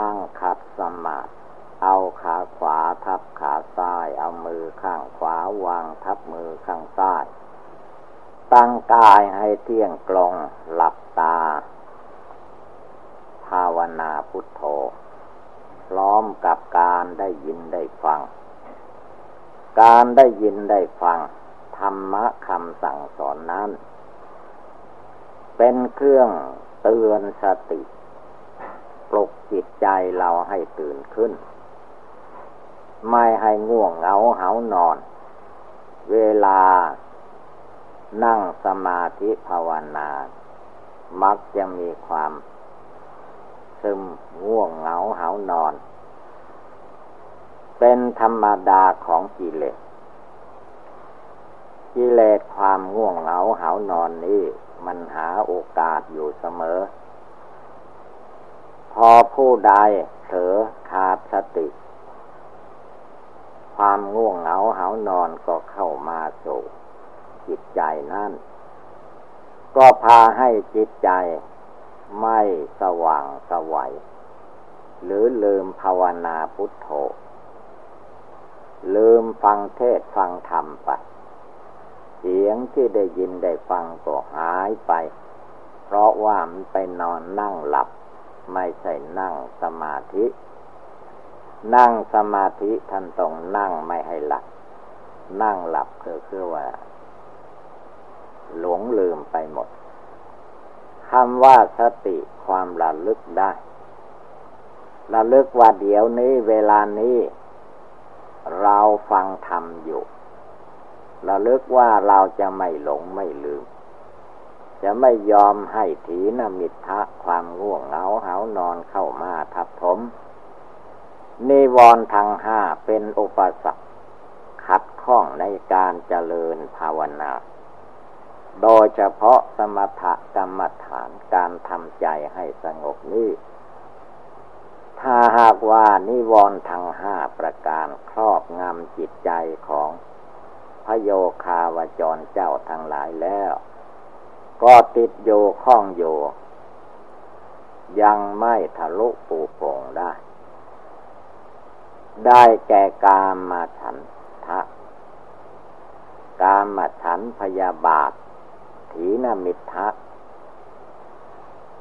นั่งขัดสมาธิเอาขาขวาทับขาซ้าย เอามือข้างขวาวางทับมือข้างซ้าย ตั้งกายให้เที่ยงตรงหลับตา ภาวนาพุทโธ พร้อมกับการได้ยินได้ฟัง การได้ยินได้ฟัง ธรรมะคำสั่งสอนนั้น เป็นเครื่องเตือนสติ ปลุกจิตใจเราให้ตื่นขึ้น ไม่ให้ง่วงเหงาเหานอน เวลา นั่งสมาธิภาวนา มักจะมีความซึมง่วงเหงาเหานอน เป็นธรรมดาของกิเลสกิเลสความง่วงเหงาเหานอนนี้ มันหาโอกาสอยู่เสมอ พอผู้ใดเถอขาดสติ ความง่วงเหงาหานอนก็เข้ามาสู่จิตใจนั่น ก็พาให้จิตใจไม่สว่างสวัย หรือลืมภาวนาพุทโธ ลืมฟังเทศฟังธรรมไป เสียงที่ได้ยินได้ฟังก็หายไป เพราะว่ามันไปนอนนั่งหลับ ไม่ใช่นั่งสมาธิ นั่งสมาธิท่านต้องนั่งไม่ให้หลับ นั่งหลับคือคือว่า หลงลืมไปหมดคำว่าสติความระลึกได้ ระลึกว่าเดี๋ยวนี้เวลานี้ เราฟังธรรมอยู่ ระลึกว่าเราจะไม่หลงไม่ลืม จะไม่ยอมให้ถีนมิทะความง่วงเหงาเหานอนเข้ามาทับถมนิวรณ์ทางห้าเป็นอุปสรรคขัดข้องในการเจริญภาวนา โดยเฉพาะสมถกรรมฐานการทำใจให้สงบนี้ถ้าหากว่านิวรณ์ทางห้าประการครอบงำจิตใจของพโยคาวจรเจ้าทั้งหลายแล้ว ก็ติดโยข้องโยยังไม่ทะลุปูโป่งได้ ได้แก่กามมาฉันทะ กามมาฉันพยาบาท ถีนมิทะ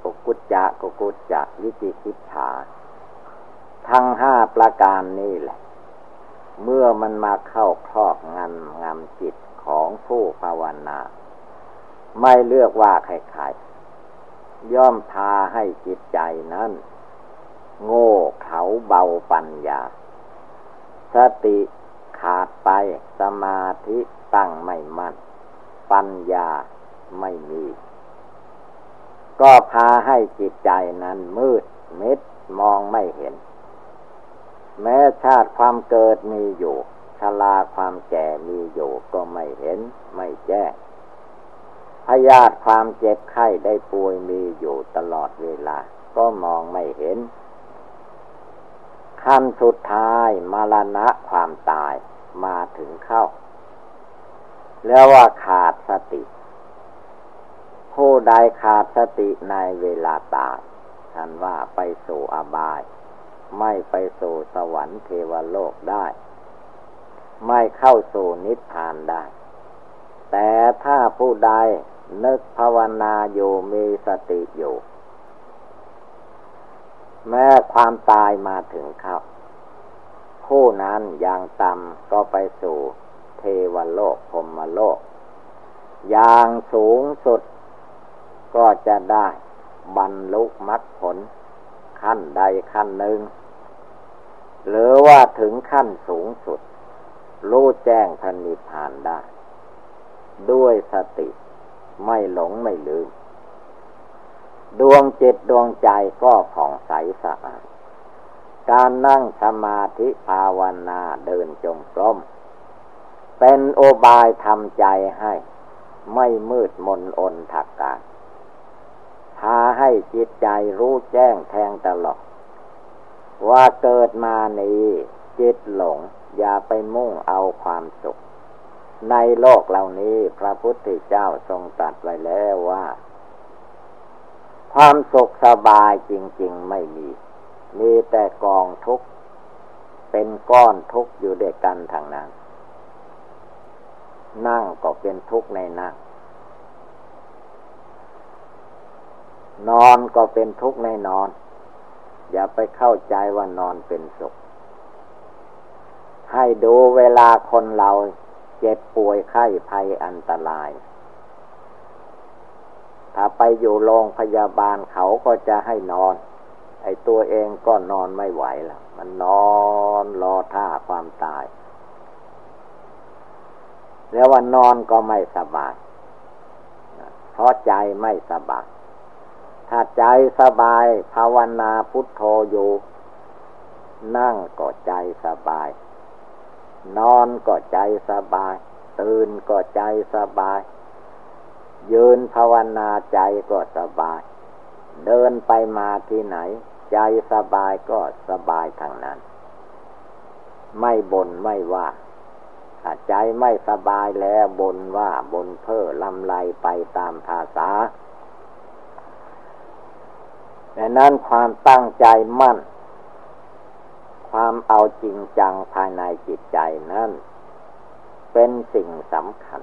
กุกุจจะกุกุจจะวิจิกิจฉาทั้งห้าประการนี้แหละ เมื่อมันมาเข้าครอบงำงำจิตของผู้ภาวนา ไม่เลือกว่าใครๆย่อมพาให้จิตใจนั้น โง่เขาเบาปัญญา สติขาดไปสมาธิตั้งไม่มัน่น ปัญญาไม่มี ก็พาให้จิตใจนั้นมืดมิดมองไม่เห็น แม้ชาติความเกิดมีอยู่ชลาความแก่มีอยู่ก็ไม่เห็นไม่แจ้ง พยาธิความเจ็บไข้ได้ป่วยมีอยู่ตลอดเวลา ก็มองไม่เห็นขั้นสุดท้ายมรณะความตายมาถึงเข้า แล้วว่าขาดสติ ผู้ใดขาดสติในเวลาตายท่านว่าไปสู่อบาย ไม่ไปสู่สวรรค์เทวโลกได้ ไม่เข้าสู่นิพพานได้ แต่ถ้าผู้ใด นึกภาวนาอยู่มีสติอยู่ แม้ความตายมาถึงเขาผู้นั้นอย่างต่ำก็ไปสู่เทวโลกพรมโลก อย่างสูงสุดก็จะได้บรรลุมรรคผล ขั้นใดขั้นหนึ่ง หรือว่าถึงขั้นสูงสุด รู้แจ้งพันิพานได้ ด้วยสติ ไม่หลงไม่ลืม ดวงจิตดวงใจก็ผ่องใสสะอาด การนั่งสมาธิภาวนาเดินจงกรมเป็นโอบายทำใจให้ ไม่มืดมนอนถักการพาให้จิตใจรู้แจ้งแทงตลอดว่าเกิดมานี้จิตหลง อย่าไปมุ่งเอาความสุข ในโลกเหล่านี้พระพุทธเจ้าทรงตรัสไว้แล้วว่า ความสุขสบายจริง ๆไม่มี มีแต่กองทุกข์ เป็นก้อนทุกข์อยู่ด้วยกันทางนั้น นั่งก็เป็นทุกข์ในนั่ง นอนก็เป็นทุกข์ในนอน อย่าไปเข้าใจว่านอนเป็นสุข ให้ดูเวลาคนเรา เจ็บป่วยไข้ภัยอันตราย ถ้าไปอยู่โรงพยาบาลเขาก็จะให้นอน ไอ้ตัวเองก็นอนไม่ไหวแล้วมันนอนรอท่าความตาย แล้ววันนอนก็ไม่สบายเพราะใจไม่สบาย ถ้าใจสบาย ภาวนาพุทโธอยู่ นั่งก็ใจสบาย นอนก็ใจสบาย ตื่นก็ใจสบาย ยืนภาวนาใจก็สบาย เดินไปมาที่ไหน ใจสบายก็สบายทางนั้น ไม่บนไม่ว่าถ้าใจไม่สบายแล้วบนว่าบนเพ้อลำไรไปตามภาษาแต่นั้นความตั้งใจมั่น ความเอาจริงจังภายในจิตใจนั้นเป็นสิ่งสำคัญ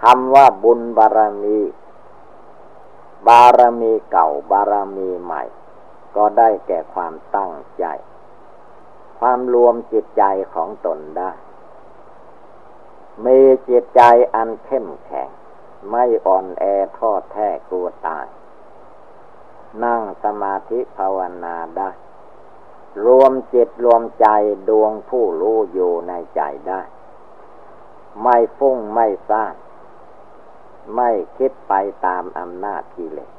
คำว่าบุญบารมี บารมีเก่าบารมีใหม่ ก็ได้แก่ความตั้งใจ ความรวมจิตใจของตนได้ มีจิตใจอันเข้มแข็ง ไม่อ่อนแอท้อแท้กลัวตาย นั่งสมาธิภาวนาได้ รวมจิตรวมใจดวงผู้รู้อยู่ในใจได้ ไม่ฟุ้งไม่ซ่านไม่คิดไปตามอำนาจกิเลส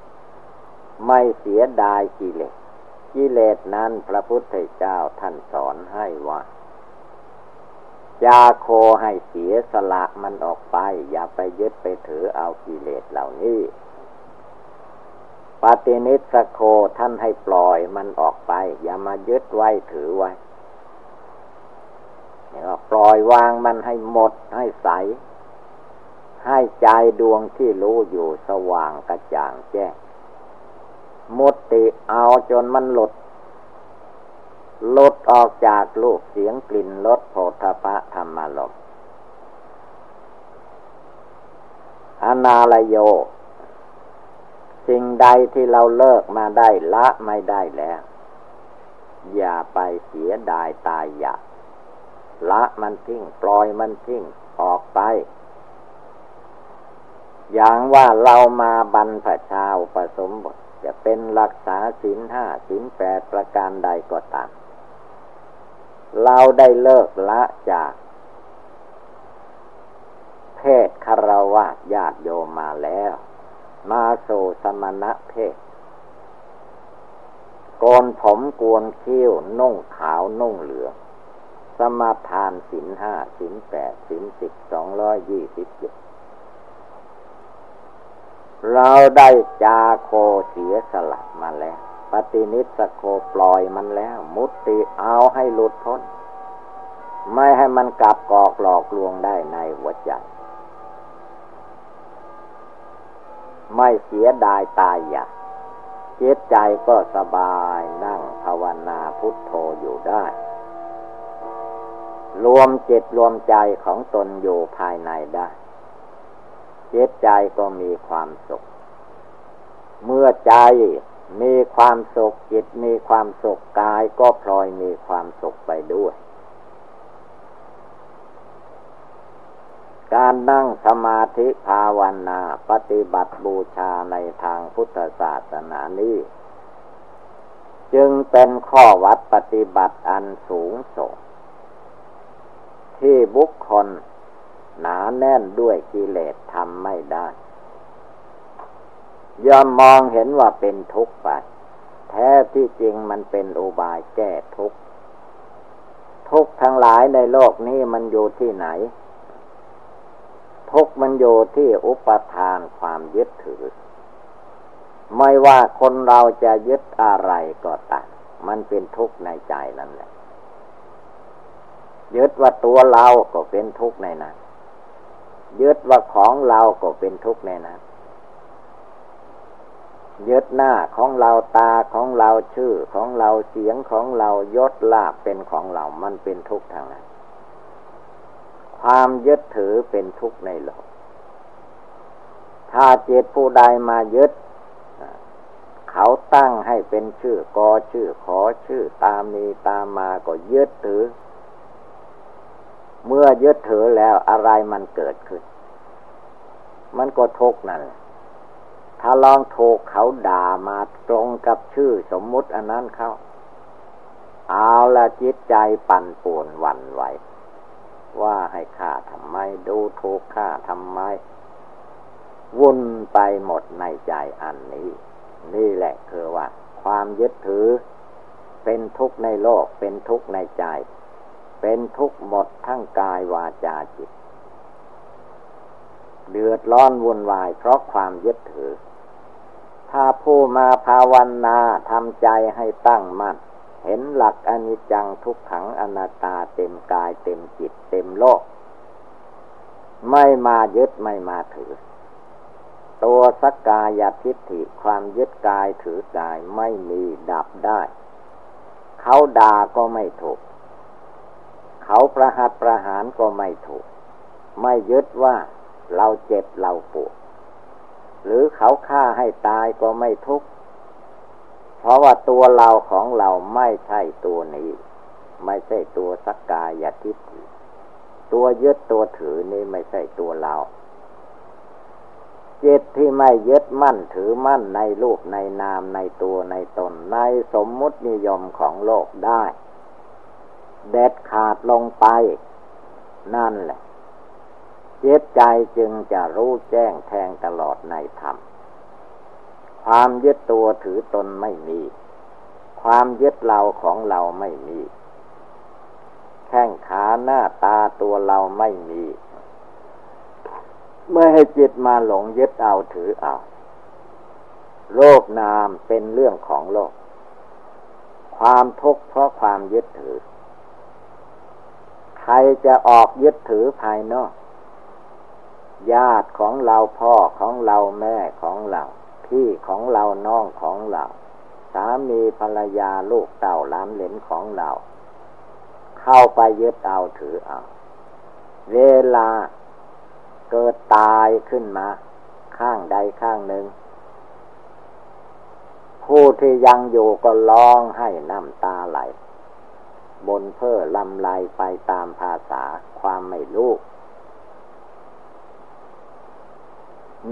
ไม่เสียดายกิเลส กิเลสนั้นพระพุทธเจ้าท่านสอนให้ว่าจาโคให้เสียสละมันออกไป อย่าไปยึดไปถือเอากิเลสเหล่านี้ ปฏินิสโคท่านให้ปล่อยมันออกไป อย่ามายึดไว้ถือไว้ปล่อยวางมันให้หมดให้ใส ให้ใจดวงที่รู้อยู่สว่างกระจ่างแจ้งมุติเอาจนมันหลุดหลุดออกจากลูกเสียงกลิ่นรสโผฏฐะธรรมลมอนาลโย สิ่งใดที่เราเลิกมาได้ละไม่ได้แล้ว อย่าไปเสียดายตายอยากละมันทิ้งปล่อยมันทิ้งออกไป อย่างว่าเรามาบรรพชาอุปสมบทจะเป็นรักษาศีลห้าศีลแปดประการใดก็ตาม เราได้เลิกละจาก เพศคารวะญาติโยมมาแล้ว มาโซสมณะเพศโกนผมกวนคิ้วนุ่งขาวนุ่งเหลือง สมาทานสินห้าสินแปดสินสิบสองร้อยยี่สิบเจ็ดเราได้จาโคเสียสละมาแล้ว ปฏินิสโคปล่อยมันแล้ว มุติเอาให้หลุดพ้น ไม่ให้มันกลับกอกหลอกลวงได้ในหัวใจ ไม่เสียดายตายอยากจิตใจก็สบายนั่งภาวนาพุทโธอยู่ได้ รวมจิตรวมใจของตนอยู่ภายในได้จิตใจก็มีความสุข เมื่อใจมีความสุขจิตมีความสุขกายก็พลอยมีความสุขไปด้วย การนั่งสมาธิภาวนาปฏิบัติบูชาในทางพุทธศาสนานี้ จึงเป็นข้อวัดปฏิบัติอันสูงส่ง ที่บุคคลหนาแน่นด้วยกิเลสทำไม่ได้ยอมมองเห็นว่าเป็นทุกข์ไปแท้ที่จริงมันเป็นอุบายแก้ทุกข์ทุกข์ทั้งหลายในโลกนี้มันอยู่ที่ไหน ทุกข์มันอยู่ที่อุปทานความยึดถือ ไม่ว่าคนเราจะยึดอะไรก็ตามมันเป็นทุกข์ในใจนั่นแหละ ยึดว่าตัวเราก็เป็นทุกข์ในนั้น ยึดว่าของเราก็เป็นทุกข์ในนั้น ยึดหน้าของเราตาของเราชื่อของเราเสียงของเรายศลาบเป็นของเรา มันเป็นทุกข์ทางนั้น ความยึดถือเป็นทุกข์ในโลก ถ้าเจตผู้ใดมายึด เขาตั้งให้เป็นชื่อกอชื่อขอชื่อตามมีตามมาก็ยึดถือ เมื่อยึดถือแล้วอะไรมันเกิดขึ้น มันก็ทุกข์นั่นแหละถ้าลองถูกเขาด่ามาตรงกับชื่อสมมุติอันนั้นเขาเอาละจิตใจปั่นป่วนหวั่นไหว ว่าให้ข้าทำไม ดูถูกข้าทำไม วุ่นไปหมดในใจอันนี้ นี่แหละคือว่า ความยึดถือ เป็นทุกข์ในโลก เป็นทุกข์ในใจ เป็นทุกข์หมดทั้งกายวาจาจิต เดือดร้อนวุ่นวาย เพราะความยึดถือ ถ้าผู้มาภาวนาทำใจให้ตั้งมั่น เห็นหลักอนิจจังทุกขังอนัตตาเต็มกายเต็มจิตเต็มโลก ไม่มายึดไม่มาถือ ตัวสักกายทิฏฐิความยึดกายถือกายไม่มีดับได้ เขาด่าก็ไม่ถูก เขาประหัตประหารก็ไม่ถูก ไม่ยึดว่าเราเจ็บเราปวดหรือเขาฆ่าให้ตายก็ไม่ทุกข์ เพราะว่าตัวเราของเราไม่ใช่ตัวนี้ ไม่ใช่ตัวสักกายทิฏฐิตัวยึดตัวถือนี่ไม่ใช่ตัวเราจิตที่ไม่ยึดมั่นถือมั่นในรูปในนามในตัวในตน ในสมมุตินิยมของโลกได้ เด็ดขาดลงไป นั่นแหละจิตใจจึงจะรู้แจ้งแทงตลอดในธรรม ความยึดตัวถือตนไม่มี ความยึดเราของเราไม่มี แข้งขาหน้าตาตัวเราไม่มีเมื่อให้จิตมาหลงยึดเอาถือเอาโลกนามเป็นเรื่องของโลก ความทุกข์เพราะความยึดถือ ใครจะออกยึดถือภายนอก ญาติของเราพ่อของเราแม่ของเรา พี่ของเราน้องของเราสามีภรรยาลูกเต่าล้านเหลนของเรา เข้าไปยึดเอาถือเอาเวลาเกิดตายขึ้นมา ข้างใดข้างหนึ่ง ผู้ที่ยังอยู่ก็ร้องให้น้ำตาไหล บนเพื่อลำลายไปตามภาษาความไม่รู้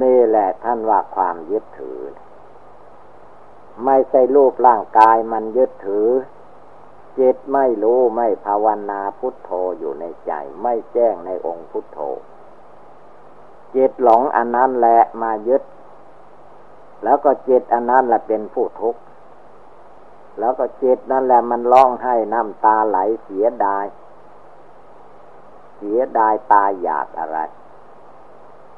นี่แหละท่านว่าความยึดถือ ไม่ใช่รูปร่างกายมันยึดถือ จิตไม่รู้ไม่ภาวนาพุทโธอยู่ในใจ ไม่แจ้งในองค์พุทโธ จิตหลงอันนั้นแหละมายึด แล้วก็จิตอันนั้นแหละเป็นผู้ทุกข์แล้วก็จิตนั่นแหละมันร้องให้น้ำตาไหลเสียดาย เสียดายตายอยากอะไร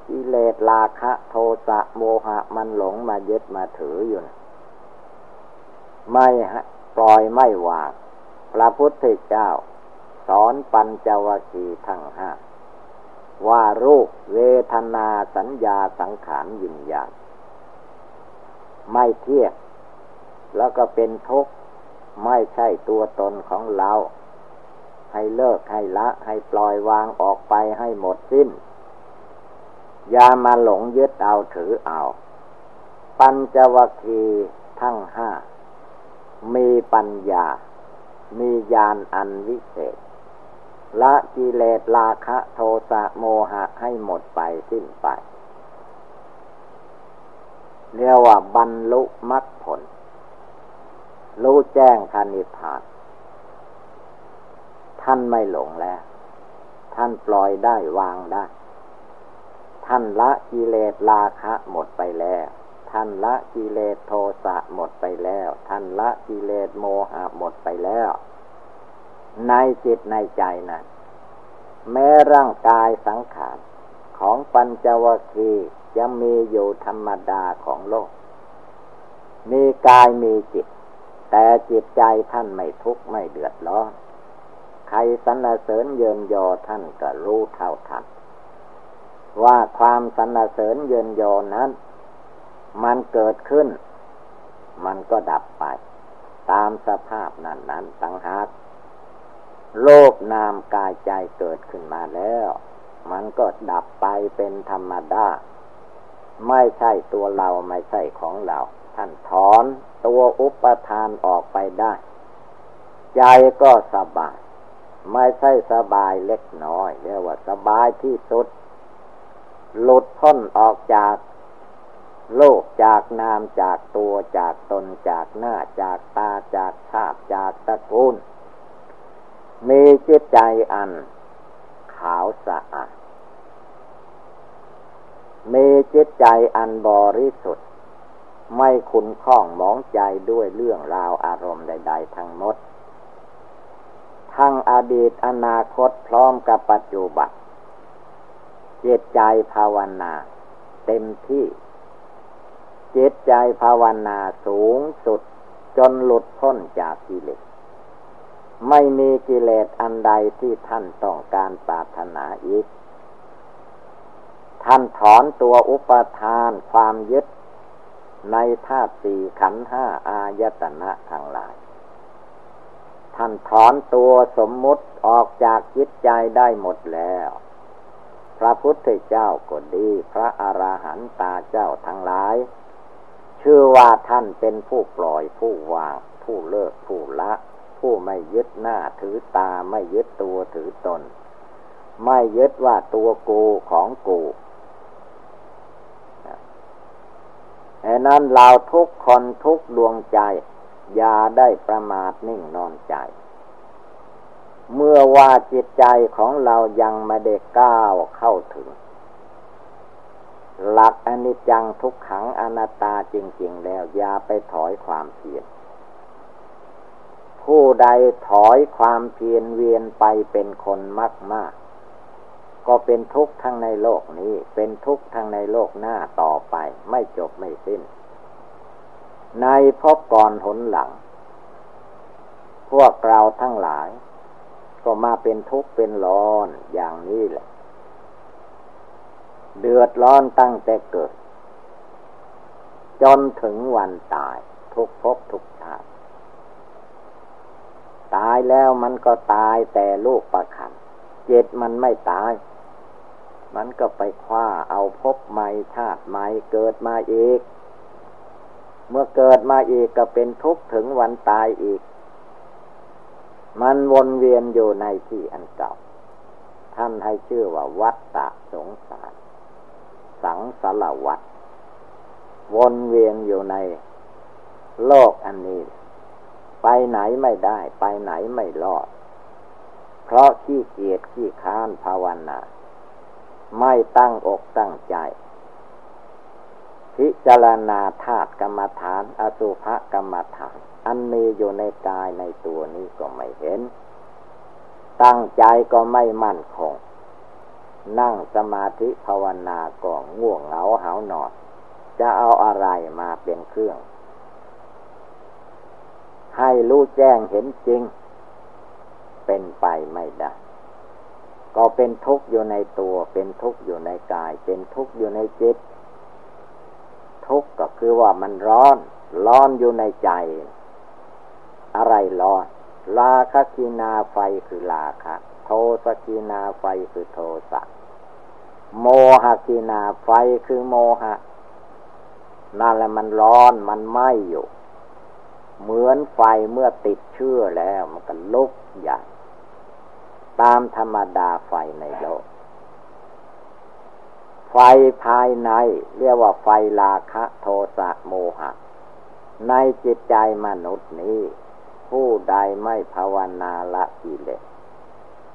กิเลสราคะ โทสะโมหะมันหลงมายึดมาถืออยู่นะไม่ปล่อยไม่วางพระพุทธเจ้า สอนปัญจวคีทั้งห้าว่ารูปเวทนาสัญญาสังขารยินญาณไม่เที่ยงแล้วก็เป็นทุกข์ไม่ใช่ตัวตนของเรา ให้เลิกให้ละ ให้ปล่อยวางออกไปให้หมดสิ้น อย่ามาหลงยึดเอาถือเอา ปัญจวัคคีทั้งห้า มีปัญญา มีญาณอันวิเศษ ละกิเลสราคะโทสะโมหะให้หมดไปสิ้นไป เรียกว่าบรรลุมรรคผล รู้แจ้งพานิพาน ท่านไม่หลงแล้ว ท่านปล่อยได้วางได้ ท่านละกิเลสราคะหมดไปแล้ว ท่านละกิเลสโทสะหมดไปแล้ว ท่านละกิเลสโมหะหมดไปแล้ว ในจิตในใจนะั้น แม้ร่างกายสังขารของปัญจวัคคีย์ยังมีอยู่ธรรมดาของโลก มีกายมีจิต แต่จิตใจท่านไม่ทุกข์ไม่เดือดร้อน ใครสรรเสริญเยินยอท่านก็รู้เท่าทัน ว่าความสรรเสริญเยินยอนั้น มันเกิดขึ้น มันก็ดับไป ตามสภาพนั้นนั้นตั้งหากโลกนามกายใจเกิดขึ้นมาแล้ว มันก็ดับไปเป็นธรรมดา ไม่ใช่ตัวเราไม่ใช่ของเรา ท่านถอนตัวอุปทานออกไปได้ ใจก็สบาย ไม่ใช่สบายเล็กน้อยเรียกว่าสบายที่สุด หลุดพ้นออกจากโลกจากนามจากตัวจากตนจากหน้าจากตาจากชาติจากตระกูล มีจิตใจอัน ขาวสะอาด มีจิตใจอันบริสุทธิ์ ไม่คุณข้องมองใจด้วยเรื่องราวอารมณ์ใด ๆ ทั้งหมด ทั้งอดีตอนาคตพร้อมกับปัจจุบัน จิตใจภาวนา เต็มที่ จิตใจภาวนาสูงสุดจนหลุดพ้นจากกิเลสไม่มีกิเลสอันใดที่ท่านต้องการปรารถนาอีก ท่านถอนตัวอุปทานความยึด ในธาตุสี่ขันห้าอายตนะทั้งหลาย ท่านถอนตัวสมมุติออกจากจิตใจได้หมดแล้ว พระพุทธเจ้าก็ดี พระอราหันตาเจ้าทั้งหลาย ชื่อว่าท่านเป็นผู้ปล่อยผู้วาง ผู้เลิกผู้ละ ผู้ไม่ยึดหน้าถือตาไม่ยึดตัวถือตน ไม่ยึดว่าตัวกูของกูดังนั้นเราทุกคนทุกดวงใจ อย่าได้ประมาทนิ่งนอนใจ เมื่อว่าจิตใจของเรายังไม่ได้ก้าวเข้าถึง หลักอนิจจังทุกขังอนัตตาจริง ๆ แล้วอย่าไปถอยความเพียรผู้ใดถอยความเพียรเวียนไปเป็นคนมากมากก็เป็นทุกข์ทั้งในโลกนี้ เป็นทุกข์ทั้งในโลกหน้าต่อไป ไม่จบไม่สิ้น ในพบก่อนหนหลัง พวกเราทั้งหลาย ก็มาเป็นทุกข์เป็นร้อนอย่างนี้แหละ เดือดร้อนตั้งแต่เกิด จนถึงวันตาย ทุกภพทุกชาติ ตายแล้วมันก็ตายแต่ลูกประคันเจ็ดมันไม่ตาย มันก็ไปคว้าเอาพบใหม่ชาติใหม่เกิดมาอีก เมื่อเกิดมาอีกก็เป็นทุกข์ถึงวันตายอีก มันวนเวียนอยู่ในที่อันเก่า ท่านให้ชื่อว่าวัฏฏะสงสาร สังสารวัตวนเวียนอยู่ในโลกอันนี้ ไปไหนไม่ได้ ไปไหนไม่รอด เพราะขี้เกียจขี้ค้านภาวนา ไม่ตั้งอกตั้งใจ พิจารณาธาตุกรรมฐาน อสุภกรรมฐาน อันมีอยู่ในกายในตัวนี้ก็ไม่เห็น ตั้งใจก็ไม่มั่นคง นั่งสมาธิภาวนาก็ง่วงเหงาหานอน จะเอาอะไรมาเป็นเครื่อง ให้รู้แจ้งเห็นจริง เป็นไปไม่ได้ ก็เป็นทุกข์อยู่ในตัว เป็นทุกข์อยู่ในกาย เป็นทุกข์อยู่ในจิต ทุกข์ก็คือว่ามันร้อน ร้อนอยู่ในใจ อะไรร้อนลาคกินาไฟคือลาคะโทสกีนาไฟคือโทสะโมหกินาไฟคือโมหะนั่นแหละมันร้อนมันไหม้อยู่ เหมือนไฟเมื่อติดเชื้อแล้วมันก็ลุกใหญ่ตามธรรมดาไฟในโลก ไฟภายในเรียกว่าไฟราคะโทสะโมหะ ในจิตใจมนุษย์นี้ ผู้ใดไม่ภาวนาละกิเลส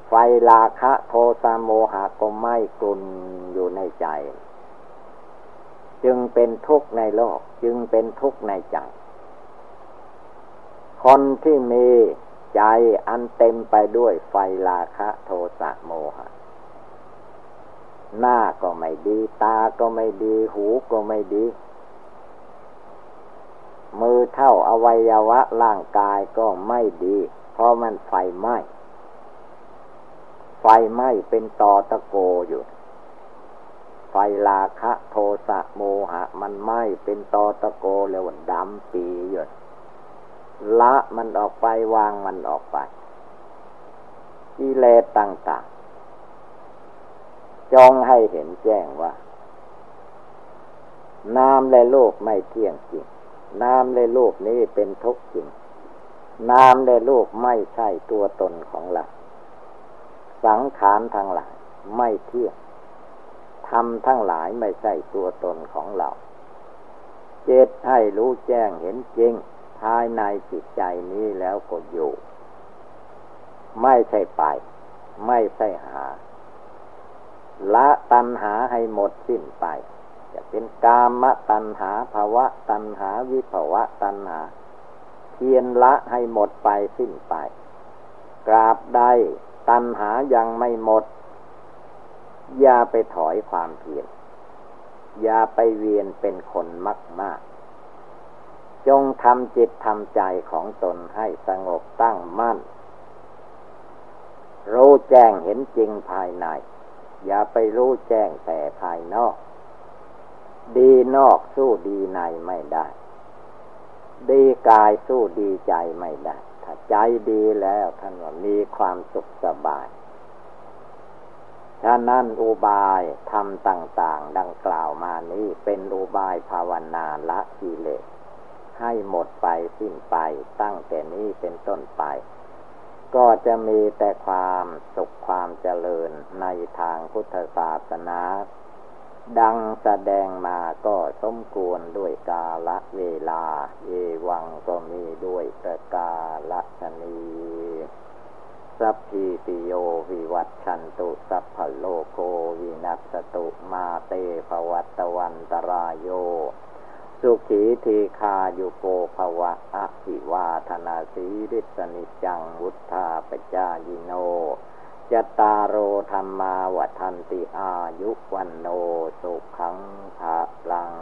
ไฟราคะโทสะโมหะก็ไม่กลุนอยู่ในใจ จึงเป็นทุกข์ในโลก จึงเป็นทุกข์ในใจ คนที่มีใจอันเต็มไปด้วยไฟราคะโทสะโมหะ หน้าก็ไม่ดี ตาก็ไม่ดี หูก็ไม่ดี มือเท่าอวัยวะร่างกายก็ไม่ดี เพราะมันไฟไหม้ไฟไหม้เป็นตอตะโกอยู่ ไฟลาคะโทสะโมหะ มันไหม้เป็นตอตะโกเลยว่าดำปีหยดละมันออกไปวางมันออกไปกิเลสต่างๆ จองให้เห็นแจ้งว่า นามและโลกไม่เที่ยงจริง นามและโลกนี้เป็นทุกข์จริง นามและโลกไม่ใช่ตัวตนของเรา สังขารทั้งหลายไม่เที่ยงทำทั้งหลายไม่ใช่ตัวตนของเรา เจตให้รู้แจ้งเห็นจริง ภายในจิตใจนี้แล้วก็อยู่ ไม่ใช่ไป ไม่ใช่หา ละตัณหาให้หมดสิ้นไป จะเป็นกามตัณหาภาวะตัณหาวิภาวะตัณหาเทียนละให้หมดไปสิ้นไป กราบใดตัณหายังไม่หมด อย่าไปถอยความเพียรอย่าไปเวียนเป็นคนมากมากจงทำจิตทำใจของตนให้สงบตั้งมั่น รู้แจ้งเห็นจริงภายใน อย่าไปรู้แจ้งแต่ภายนอก ดีนอกสู้ดีในไม่ได้ ดีกายสู้ดีใจไม่ได้ ถ้าใจดีแล้วท่านว่ามีความสุขสบายฉะนั้นอุบายทำต่างๆ ดังกล่าวมานี้เป็นอุบายภาวนาละกิเลสให้หมดไปสิ้นไปตั้งแต่นี้เป็นต้นไป ก็จะมีแต่ความสุขความเจริญในทางพุทธศาสนา ดังแสดงมาก็สมควรด้วยกาละเวลา เอวังก็มีด้วยประกาละชนีสัพพิติโยวิวัตชันตุสัพพโลโควินัสตุมาเตภวัตวันตรายโย สุขีทีคายุโกภวะอะภิวาธนาสีริสนิจังวุธาปจายิโน ยตาโรธรรมาวัทันติอายุวันโนสุขังภาลัง